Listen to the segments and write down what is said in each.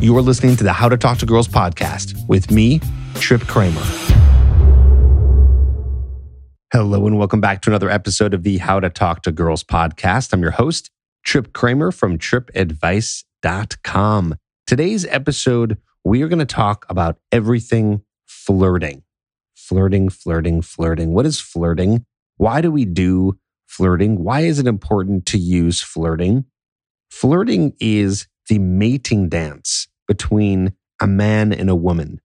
You're listening to the How to Talk to Girls podcast with me, Trip Kramer. Hello, and welcome back to another episode of the How to Talk to Girls podcast. I'm your host, Trip Kramer from tripadvice.com. Today's episode, we are going to talk about everything flirting. Flirting, flirting, flirting. What is flirting? Why do we do flirting? Why is it important to use flirting? Flirting is the mating dance between a man and a woman.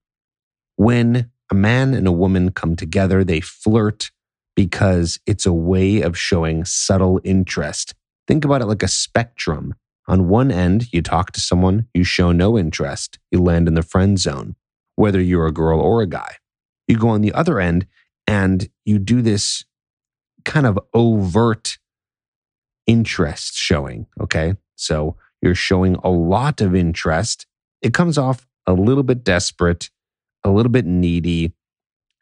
When a man and a woman come together, they flirt because it's a way of showing subtle interest. Think about it like a spectrum. On one end, you talk to someone, you show no interest, you land in the friend zone, whether you're a girl or a guy. You go on the other end and you do this kind of overt interest showing. Okay. So you're showing a lot of interest it comes off a little bit desperate, a little bit needy.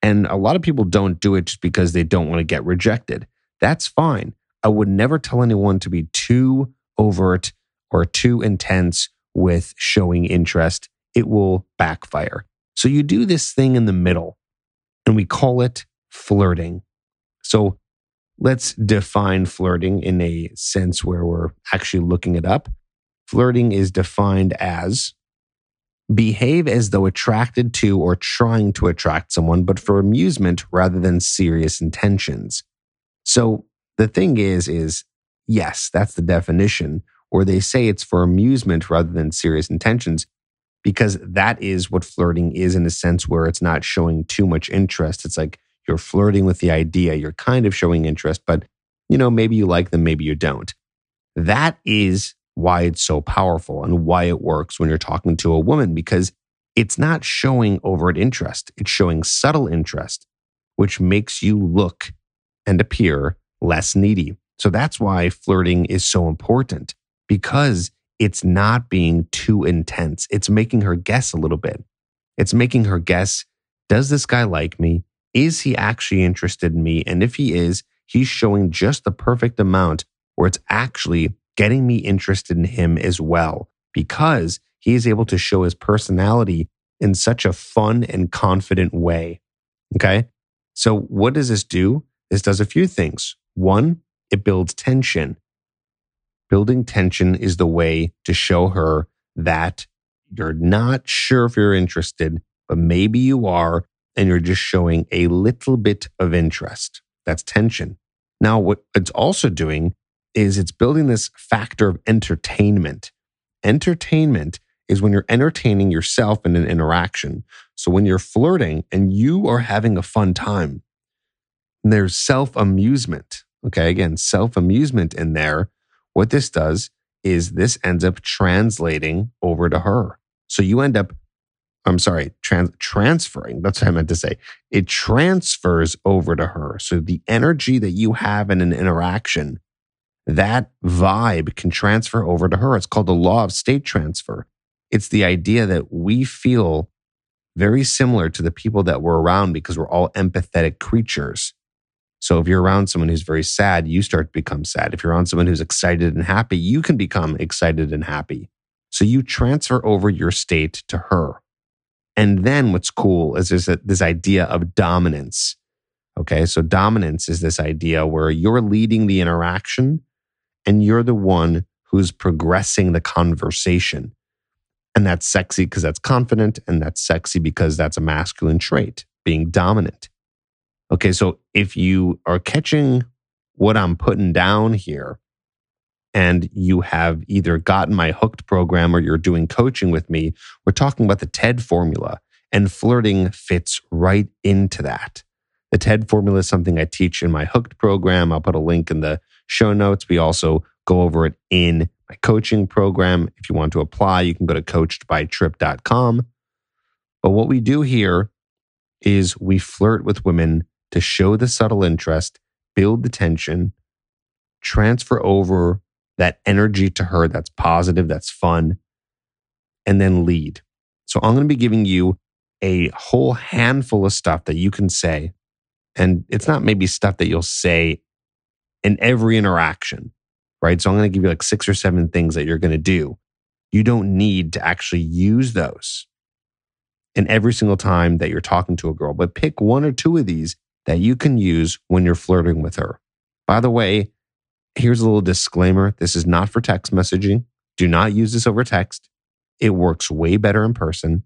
And a lot of people don't do it just because they don't want to get rejected. That's fine. I would never tell anyone to be too overt or too intense with showing interest. It will backfire. So you do this thing in the middle, and we call it flirting. So let's define flirting in a sense where we're actually looking it up. Flirting is defined as behave as though attracted to or trying to attract someone, but for amusement rather than serious intentions. So the thing is, is yes, that's the definition, or they say it's for amusement rather than serious intentions, because that is what flirting is in a sense where it's not showing too much interest. It's like you're flirting with the idea, you're kind of showing interest, but you know, maybe you like them, maybe you don't. That is why it's so powerful and why it works when you're talking to a woman because it's not showing overt interest, it's showing subtle interest, which makes you look and appear less needy. So that's why flirting is so important because it's not being too intense. It's making her guess a little bit. It's making her guess Does this guy like me? Is he actually interested in me? And if he is, he's showing just the perfect amount where it's actually getting me interested in him as well because he is able to show his personality in such a fun and confident way. Okay. So, what does this do? This does a few things. One, it builds tension. Building tension is the way to show her that you're not sure if you're interested, but maybe you are, and you're just showing a little bit of interest. That's tension. Now, what it's also doing is it's building this factor of entertainment. Entertainment is when you're entertaining yourself in an interaction. So when you're flirting and you are having a fun time, there's self amusement. Okay, again, self amusement in there. What this does is this ends up translating over to her. So you end up, I'm sorry, trans- transferring. That's what I meant to say. It transfers over to her. So the energy that you have in an interaction that vibe can transfer over to her. It's called the law of state transfer. It's the idea that we feel very similar to the people that we're around because we're all empathetic creatures. So if you're around someone who's very sad, you start to become sad. If you're around someone who's excited and happy, you can become excited and happy. So you transfer over your state to her. And then what's cool is there's a, this idea of dominance. Okay. So dominance is this idea where you're leading the interaction and you're the one who's progressing the conversation. And that's sexy because that's confident, and that's sexy because that's a masculine trait, being dominant. Okay, so if you are catching what I'm putting down here, and you have either gotten my hooked program or you're doing coaching with me, we're talking about the TED formula, and flirting fits right into that. The TED formula is something I teach in my hooked program. I'll put a link in the show notes. We also go over it in my coaching program. If you want to apply, you can go to coachedbytrip.com. But what we do here is we flirt with women to show the subtle interest, build the tension, transfer over that energy to her that's positive, that's fun, and then lead. So I'm going to be giving you a whole handful of stuff that you can say. And it's not maybe stuff that you'll say in every interaction, right? So I'm going to give you like six or seven things that you're going to do. You don't need to actually use those in every single time that you're talking to a girl, but pick one or two of these that you can use when you're flirting with her. By the way, here's a little disclaimer this is not for text messaging. Do not use this over text. It works way better in person.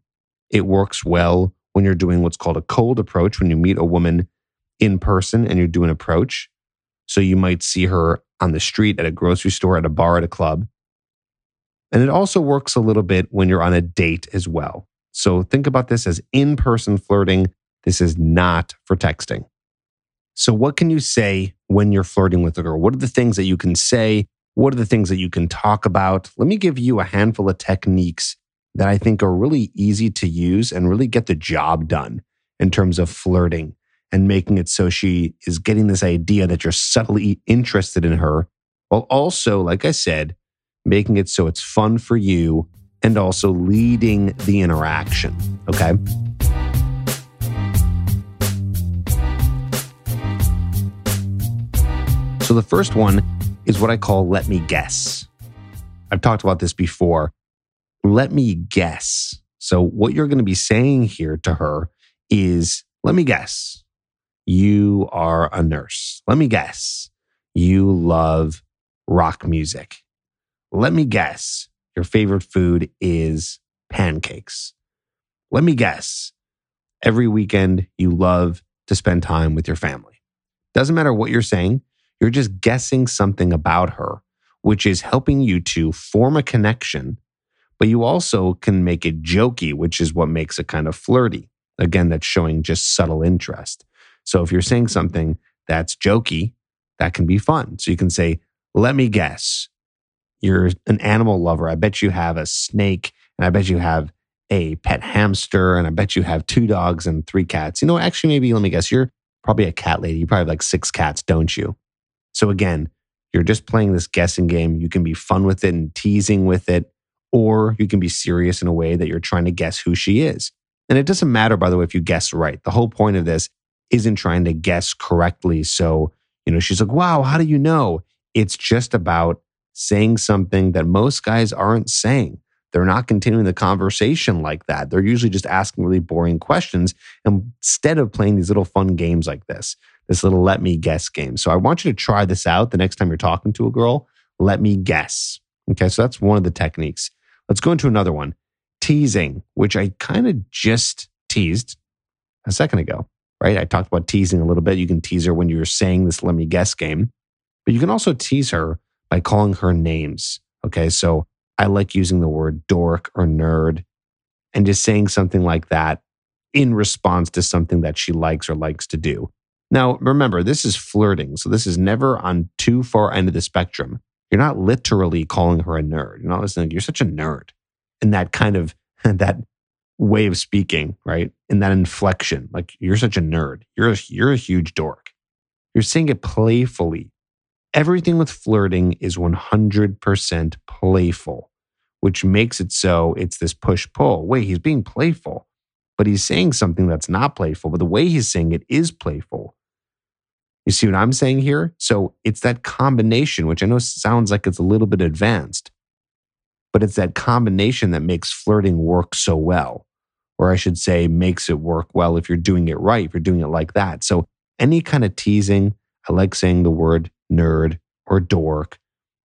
It works well when you're doing what's called a cold approach, when you meet a woman in person and you're doing approach. So you might see her on the street, at a grocery store, at a bar, at a club. And it also works a little bit when you're on a date as well. So think about this as in person flirting. This is not for texting. So, what can you say when you're flirting with a girl? What are the things that you can say? What are the things that you can talk about? Let me give you a handful of techniques that I think are really easy to use and really get the job done in terms of flirting and making it so she is getting this idea that you're subtly interested in her, while also, like I said, making it so it's fun for you and also leading the interaction. Okay. So the first one is what I call let me guess. I've talked about this before. Let me guess. So, what you're going to be saying here to her is let me guess you are a nurse. Let me guess. You love rock music. Let me guess. Your favorite food is pancakes. Let me guess. Every weekend you love to spend time with your family. Doesn't matter what you're saying, you're just guessing something about her, which is helping you to form a connection, but you also can make it jokey, which is what makes it kind of flirty. Again, that's showing just subtle interest. So if you're saying something that's jokey, that can be fun. So you can say, let me guess, you're an animal lover. I bet you have a snake and I bet you have a pet hamster and I bet you have two dogs and three cats. You know, actually, maybe let me guess, you're probably a cat lady. You probably have like six cats, don't you? So again, you're just playing this guessing game. You can be fun with it and teasing with it, or you can be serious in a way that you're trying to guess who she is. And it doesn't matter, by the way, if you guess right. The whole point of this isn't trying to guess correctly. So, you know, she's like, wow, how do you know? It's just about saying something that most guys aren't saying. They're not continuing the conversation like that. They're usually just asking really boring questions instead of playing these little fun games like this, this little let me guess game. So I want you to try this out the next time you're talking to a girl. Let me guess. Okay, so that's one of the techniques. Let's go into another one teasing, which I kind of just teased a second ago right? I talked about teasing a little bit. You can tease her when you're saying this let me guess game, but you can also tease her by calling her names. Okay. So I like using the word dork or nerd and just saying something like that in response to something that she likes or likes to do. Now, remember, this is flirting. So this is never on too far end of the spectrum. You're not literally calling her a nerd. You're not listening. You're such a nerd. And that kind of that way of speaking, right? In that inflection, like you're such a nerd. You're a, you're a huge dork. You're saying it playfully. Everything with flirting is 100% playful, which makes it so it's this push pull. Wait, he's being playful, but he's saying something that's not playful, but the way he's saying it is playful. You see what I'm saying here? So it's that combination, which I know sounds like it's a little bit advanced, but it's that combination that makes flirting work so well or I should say, makes it work well if you're doing it right, if you're doing it like that. So, any kind of teasing, I like saying the word nerd or dork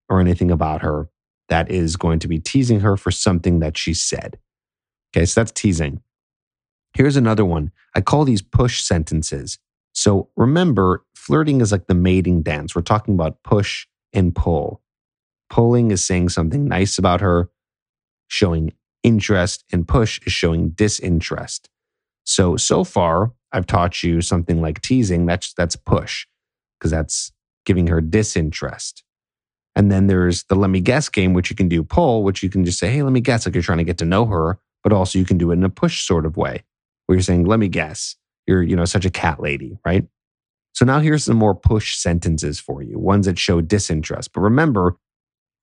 or anything about her that is going to be teasing her for something that she said. Okay, so that's teasing. Here's another one. I call these push sentences. So remember, flirting is like the mating dance. We're talking about push and pull. Pulling is saying something nice about her, showing interest and push is showing disinterest. So, so far, I've taught you something like teasing. That's, that's push because that's giving her disinterest. And then there's the let me guess game, which you can do pull, which you can just say, hey, let me guess, like you're trying to get to know her, but also you can do it in a push sort of way where you're saying, let me guess, you're, you know, such a cat lady, right? So now here's some more push sentences for you, ones that show disinterest. But remember,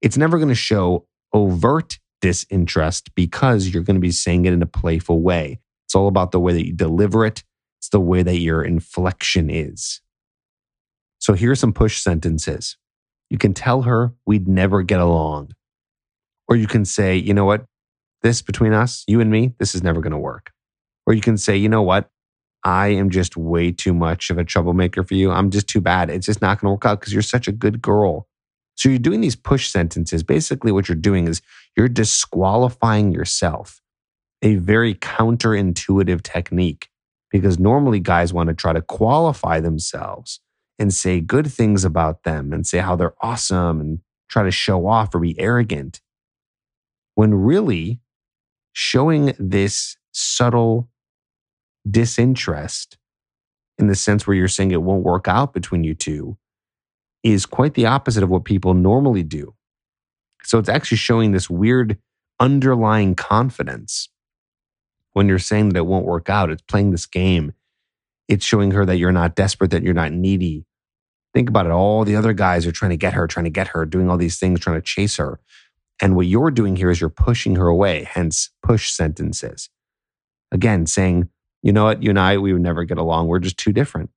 it's never going to show overt disinterest because you're going to be saying it in a playful way. It's all about the way that you deliver it, it's the way that your inflection is. So here are some push sentences. You can tell her we'd never get along. Or you can say, you know what? This between us, you and me, this is never going to work. Or you can say, you know what? I am just way too much of a troublemaker for you. I'm just too bad. It's just not going to work out because you're such a good girl. So you're doing these push sentences. Basically, what you're doing is you're disqualifying yourself, a very counterintuitive technique because normally guys want to try to qualify themselves and say good things about them and say how they're awesome and try to show off or be arrogant. When really showing this subtle disinterest in the sense where you're saying it won't work out between you two is quite the opposite of what people normally do. So it's actually showing this weird underlying confidence when you're saying that it won't work out. It's playing this game. It's showing her that you're not desperate, that you're not needy. Think about it. All the other guys are trying to get her, trying to get her, doing all these things, trying to chase her. And what you're doing here is you're pushing her away, hence push sentences. Again, saying, you know what, you and I, we would never get along. We're just too different.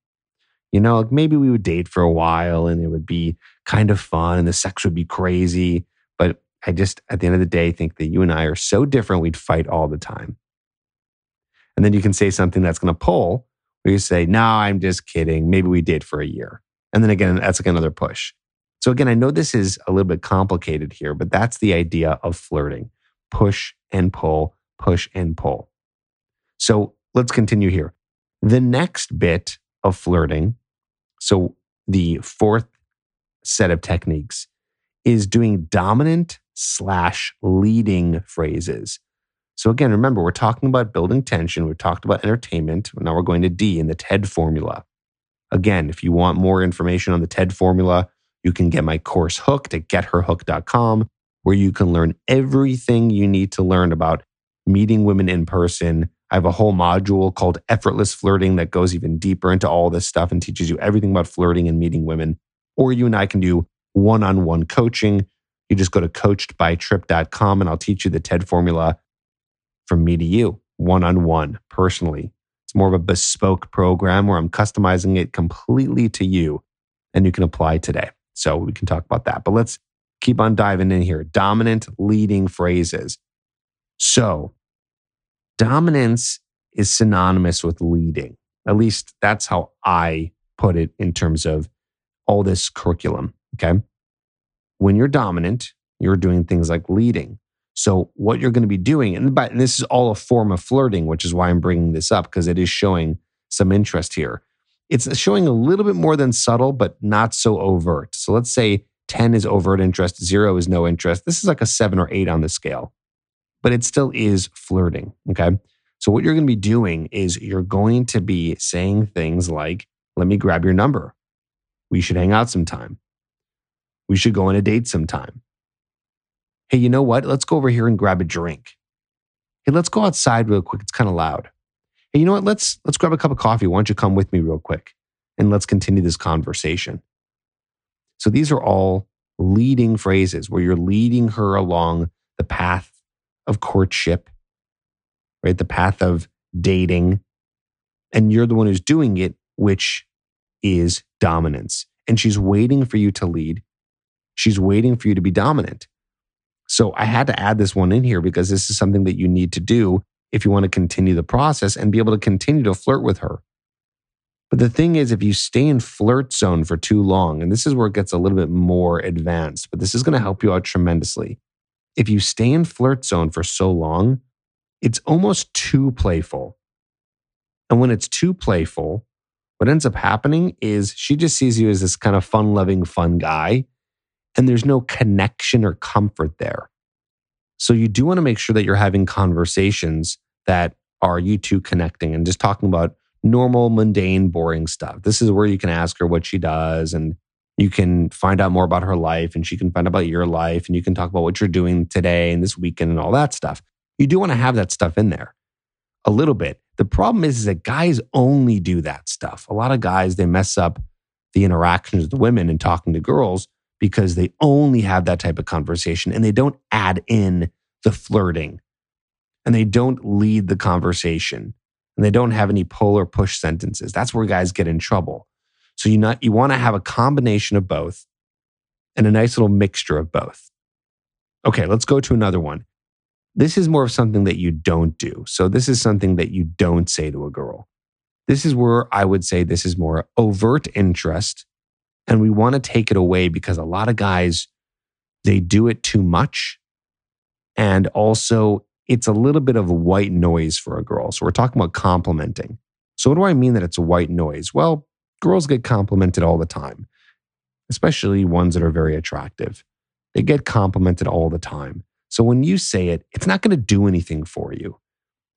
You know, like maybe we would date for a while and it would be kind of fun and the sex would be crazy. But I just, at the end of the day, think that you and I are so different, we'd fight all the time. And then you can say something that's going to pull where you say, no, I'm just kidding. Maybe we did for a year. And then again, that's like another push. So again, I know this is a little bit complicated here, but that's the idea of flirting push and pull, push and pull. So let's continue here. The next bit of flirting, so the fourth set of techniques, is doing dominant slash leading phrases. So again, remember, we're talking about building tension. We've talked about entertainment. Now we're going to D in the TED formula. Again, if you want more information on the TED formula, you can get my course hooked at getherhooked.com, where you can learn everything you need to learn about meeting women in person. I have a whole module called Effortless Flirting that goes even deeper into all this stuff and teaches you everything about flirting and meeting women. Or you and I can do one on one coaching. You just go to coachedbytrip.com and I'll teach you the TED formula from me to you, one on one, personally. It's more of a bespoke program where I'm customizing it completely to you and you can apply today. So we can talk about that. But let's keep on diving in here. Dominant leading phrases. So, dominance is synonymous with leading. At least that's how I put it in terms of all this curriculum. Okay. When you're dominant, you're doing things like leading. So, what you're going to be doing, and, and this is all a form of flirting, which is why I'm bringing this up because it is showing some interest here. It's showing a little bit more than subtle, but not so overt. So, let's say 10 is overt interest, zero is no interest. This is like a seven or eight on the scale, but it still is flirting. Okay. So, what you're going to be doing is you're going to be saying things like, let me grab your number. We should hang out sometime. We should go on a date sometime hey, you know what? Let's go over here and grab a drink. Hey, let's go outside real quick. It's kind of loud. Hey, you know what? Let's let's grab a cup of coffee. Why don't you come with me real quick? And let's continue this conversation. So these are all leading phrases where you're leading her along the path of courtship, right? The path of dating. And you're the one who's doing it, which is dominance. And she's waiting for you to lead. She's waiting for you to be dominant. So I had to add this one in here because this is something that you need to do if you want to continue the process and be able to continue to flirt with her. But the thing is, if you stay in flirt zone for too long, and this is where it gets a little bit more advanced, but this is going to help you out tremendously. If you stay in flirt zone for so long, it's almost too playful. And when it's too playful, what ends up happening is she just sees you as this kind of fun loving, fun guy and there's no connection or comfort there. So you do want to make sure that you're having conversations that are you two connecting and just talking about normal, mundane, boring stuff. This is where you can ask her what she does and you can find out more about her life and she can find out about your life and you can talk about what you're doing today and this weekend and all that stuff. You do want to have that stuff in there a little bit. The problem is, is that guys only do that stuff. A lot of guys, they mess up the interactions with women and talking to girls because they only have that type of conversation and they don't add in the flirting and they don't lead the conversation and they don't have any pull or push sentences. That's where guys get in trouble. So you not you want to have a combination of both and a nice little mixture of both. Okay, let's go to another one. This is more of something that you don't do. So, this is something that you don't say to a girl. This is where I would say this is more overt interest. And we want to take it away because a lot of guys, they do it too much. And also, it's a little bit of white noise for a girl. So, we're talking about complimenting. So, what do I mean that it's white noise? Well, girls get complimented all the time, especially ones that are very attractive. They get complimented all the time. So when you say it, it's not going to do anything for you.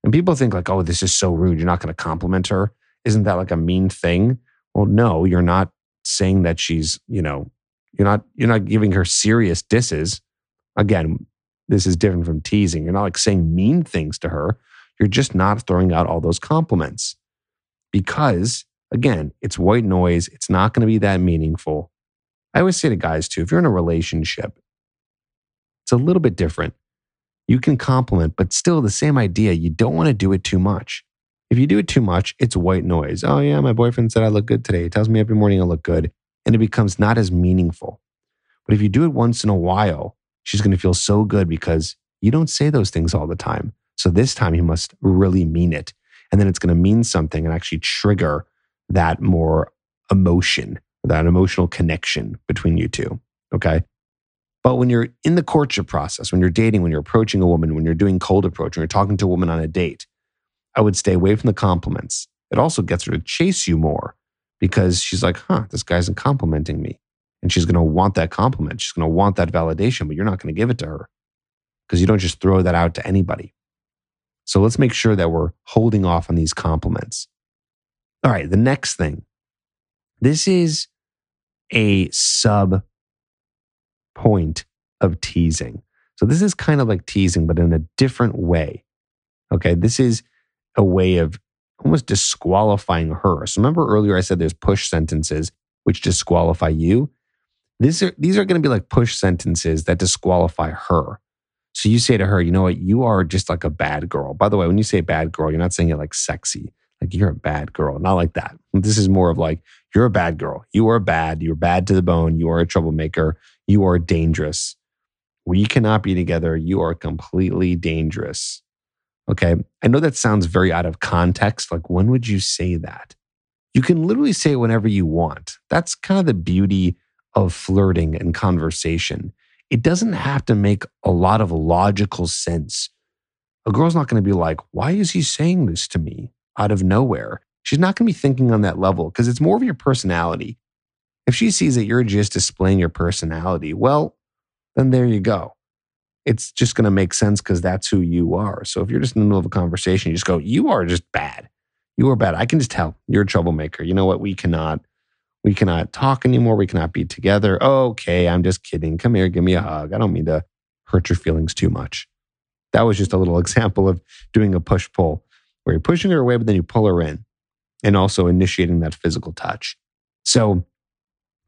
And people think like, "Oh, this is so rude. You're not going to compliment her. Isn't that like a mean thing?" Well, no, you're not saying that she's, you know, you're not you're not giving her serious disses. Again, this is different from teasing. You're not like saying mean things to her. You're just not throwing out all those compliments. Because again, it's white noise. It's not going to be that meaningful. I always say to guys too, if you're in a relationship it's a little bit different. You can compliment, but still the same idea. You don't want to do it too much. If you do it too much, it's white noise. Oh, yeah, my boyfriend said I look good today. He tells me every morning I look good. And it becomes not as meaningful. But if you do it once in a while, she's going to feel so good because you don't say those things all the time. So this time you must really mean it. And then it's going to mean something and actually trigger that more emotion, that emotional connection between you two. Okay. But when you're in the courtship process, when you're dating, when you're approaching a woman, when you're doing cold approach, when you're talking to a woman on a date, I would stay away from the compliments. It also gets her to chase you more because she's like, huh, this guy's not complimenting me. And she's going to want that compliment. She's going to want that validation, but you're not going to give it to her because you don't just throw that out to anybody. So let's make sure that we're holding off on these compliments. All right, the next thing. This is a sub point of teasing. So this is kind of like teasing, but in a different way. Okay. This is a way of almost disqualifying her. So remember earlier I said there's push sentences which disqualify you. These are, these are going to be like push sentences that disqualify her. So you say to her, you know what, you are just like a bad girl. By the way, when you say bad girl, you're not saying it like sexy, like you're a bad girl, not like that. This is more of like, you're a bad girl. You are bad. You're bad to the bone. You are a troublemaker. You are dangerous. We cannot be together. You are completely dangerous. Okay. I know that sounds very out of context. Like, when would you say that? You can literally say it whenever you want. That's kind of the beauty of flirting and conversation. It doesn't have to make a lot of logical sense. A girl's not going to be like, why is he saying this to me out of nowhere? She's not going to be thinking on that level because it's more of your personality. If she sees that you're just displaying your personality, well, then there you go. It's just going to make sense because that's who you are. So if you're just in the middle of a conversation, you just go, You are just bad. You are bad. I can just tell you're a troublemaker. You know what? We cannot, we cannot talk anymore. We cannot be together. Okay, I'm just kidding. Come here, give me a hug. I don't mean to hurt your feelings too much. That was just a little example of doing a push pull where you're pushing her away, but then you pull her in and also initiating that physical touch. So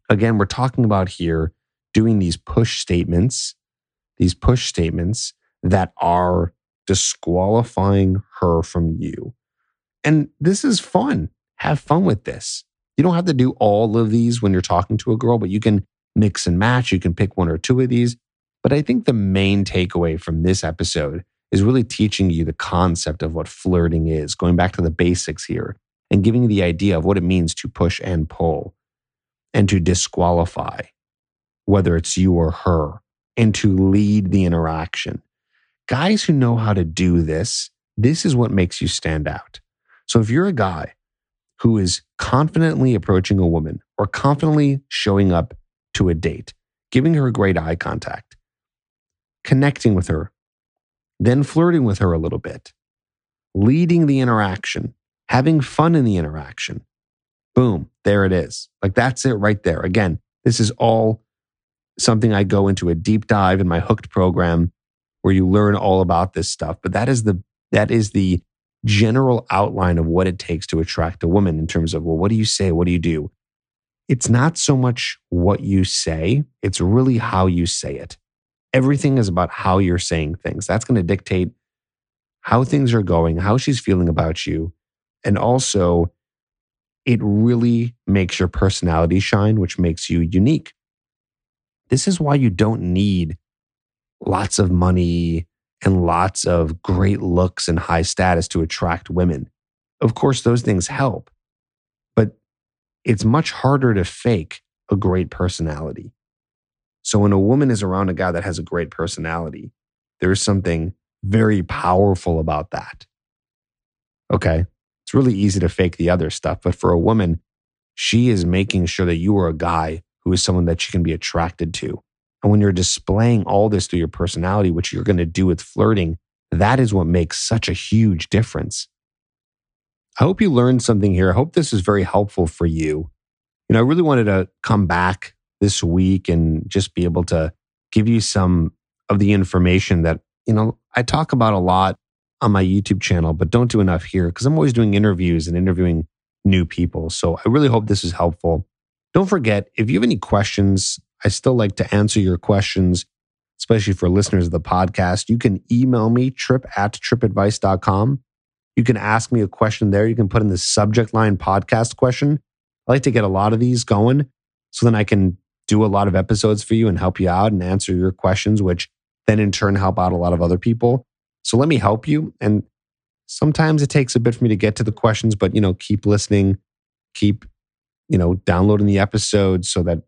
again, we're talking about here doing these push statements, these push statements that are disqualifying her from you. And this is fun. Have fun with this. You don't have to do all of these when you're talking to a girl, but you can mix and match. You can pick one or two of these. But I think the main takeaway from this episode is really teaching you the concept of what flirting is, going back to the basics here and giving you the idea of what it means to push and pull and to disqualify, whether it's you or her, and to lead the interaction. Guys who know how to do this, this is what makes you stand out. So if you're a guy who is confidently approaching a woman or confidently showing up to a date, giving her great eye contact, connecting with her, then flirting with her a little bit, leading the interaction, having fun in the interaction, Boom, there it is. Like that's it right there. Again, this is all something I go into a deep dive in my hooked program where you learn all about this stuff. But that is the that is the general outline of what it takes to attract a woman in terms of, well, what do you say? What do you do? It's not so much what you say, it's really how you say it. Everything is about how you're saying things. That's going to dictate how things are going, how she's feeling about you, and also it really makes your personality shine, which makes you unique. This is why you don't need lots of money and lots of great looks and high status to attract women. Of course, those things help, but it's much harder to fake a great personality. So when a woman is around a guy that has a great personality, there's something very powerful about that. Okay. It's really easy to fake the other stuff, but for a woman, she is making sure that you are a guy who is someone that you can be attracted to. And when you're displaying all this through your personality, which you're going to do with flirting, that is what makes such a huge difference. I hope you learned something here. I hope this is very helpful for you. You know, I really wanted to come back this week and just be able to give you some of the information that, you know, I talk about a lot on my YouTube channel, but don't do enough here because I'm always doing interviews and interviewing new people. So I really hope this is helpful. Don't forget, if you have any questions, I still like to answer your questions, especially for listeners of the podcast. You can email me, trip at tripadvice.com. You can ask me a question there. You can put in the subject line podcast question. I like to get a lot of these going so then I can do a lot of episodes for you and help you out and answer your questions, which then in turn help out a lot of other people. So let me help you. And sometimes it takes a bit for me to get to the questions, but you know, keep listening, keep, you know, downloading the episodes so that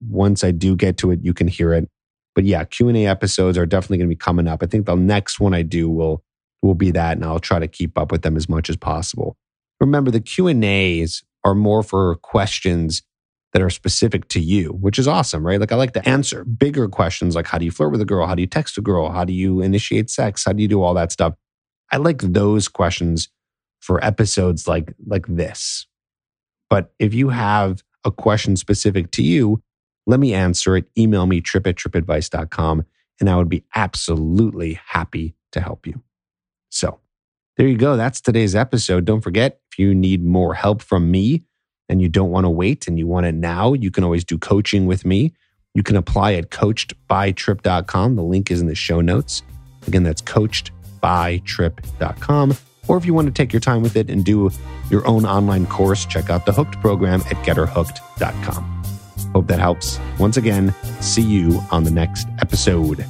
once I do get to it, you can hear it. But yeah, Q&A episodes are definitely going to be coming up. I think the next one I do will will be that and I'll try to keep up with them as much as possible. Remember the Q&As are more for questions that are specific to you, which is awesome, right? Like I like to answer bigger questions like how do you flirt with a girl? How do you text a girl? How do you initiate sex? How do you do all that stuff? I like those questions for episodes like like this. But if you have a question specific to you, let me answer it. Email me trip at tripadvice.com and I would be absolutely happy to help you. So there you go. That's today's episode. Don't forget, if you need more help from me, and you don't want to wait and you want it now, you can always do coaching with me. You can apply at coachedbytrip.com. The link is in the show notes. Again, that's coachedbytrip.com. Or if you want to take your time with it and do your own online course, check out the Hooked program at getherhooked.com. Hope that helps. Once again, see you on the next episode.